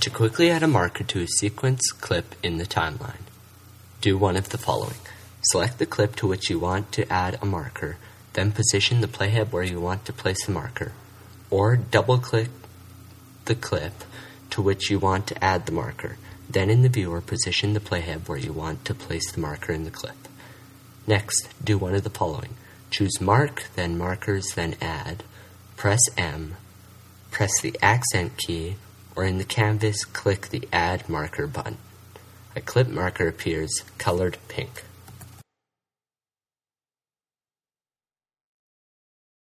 To quickly add a marker to a sequence clip in the timeline, do one of the following. Select the clip to which you want to add a marker, then position the playhead where you want to place the marker, or double click the clip to which you want to add the marker. Then in the viewer, position the playhead where you want to place the marker in the clip. Next, do one of the following. Choose Mark, then Markers, then Add. Press M. Press the accent key, or in the canvas, click the Add Marker button. A clip marker appears, colored pink.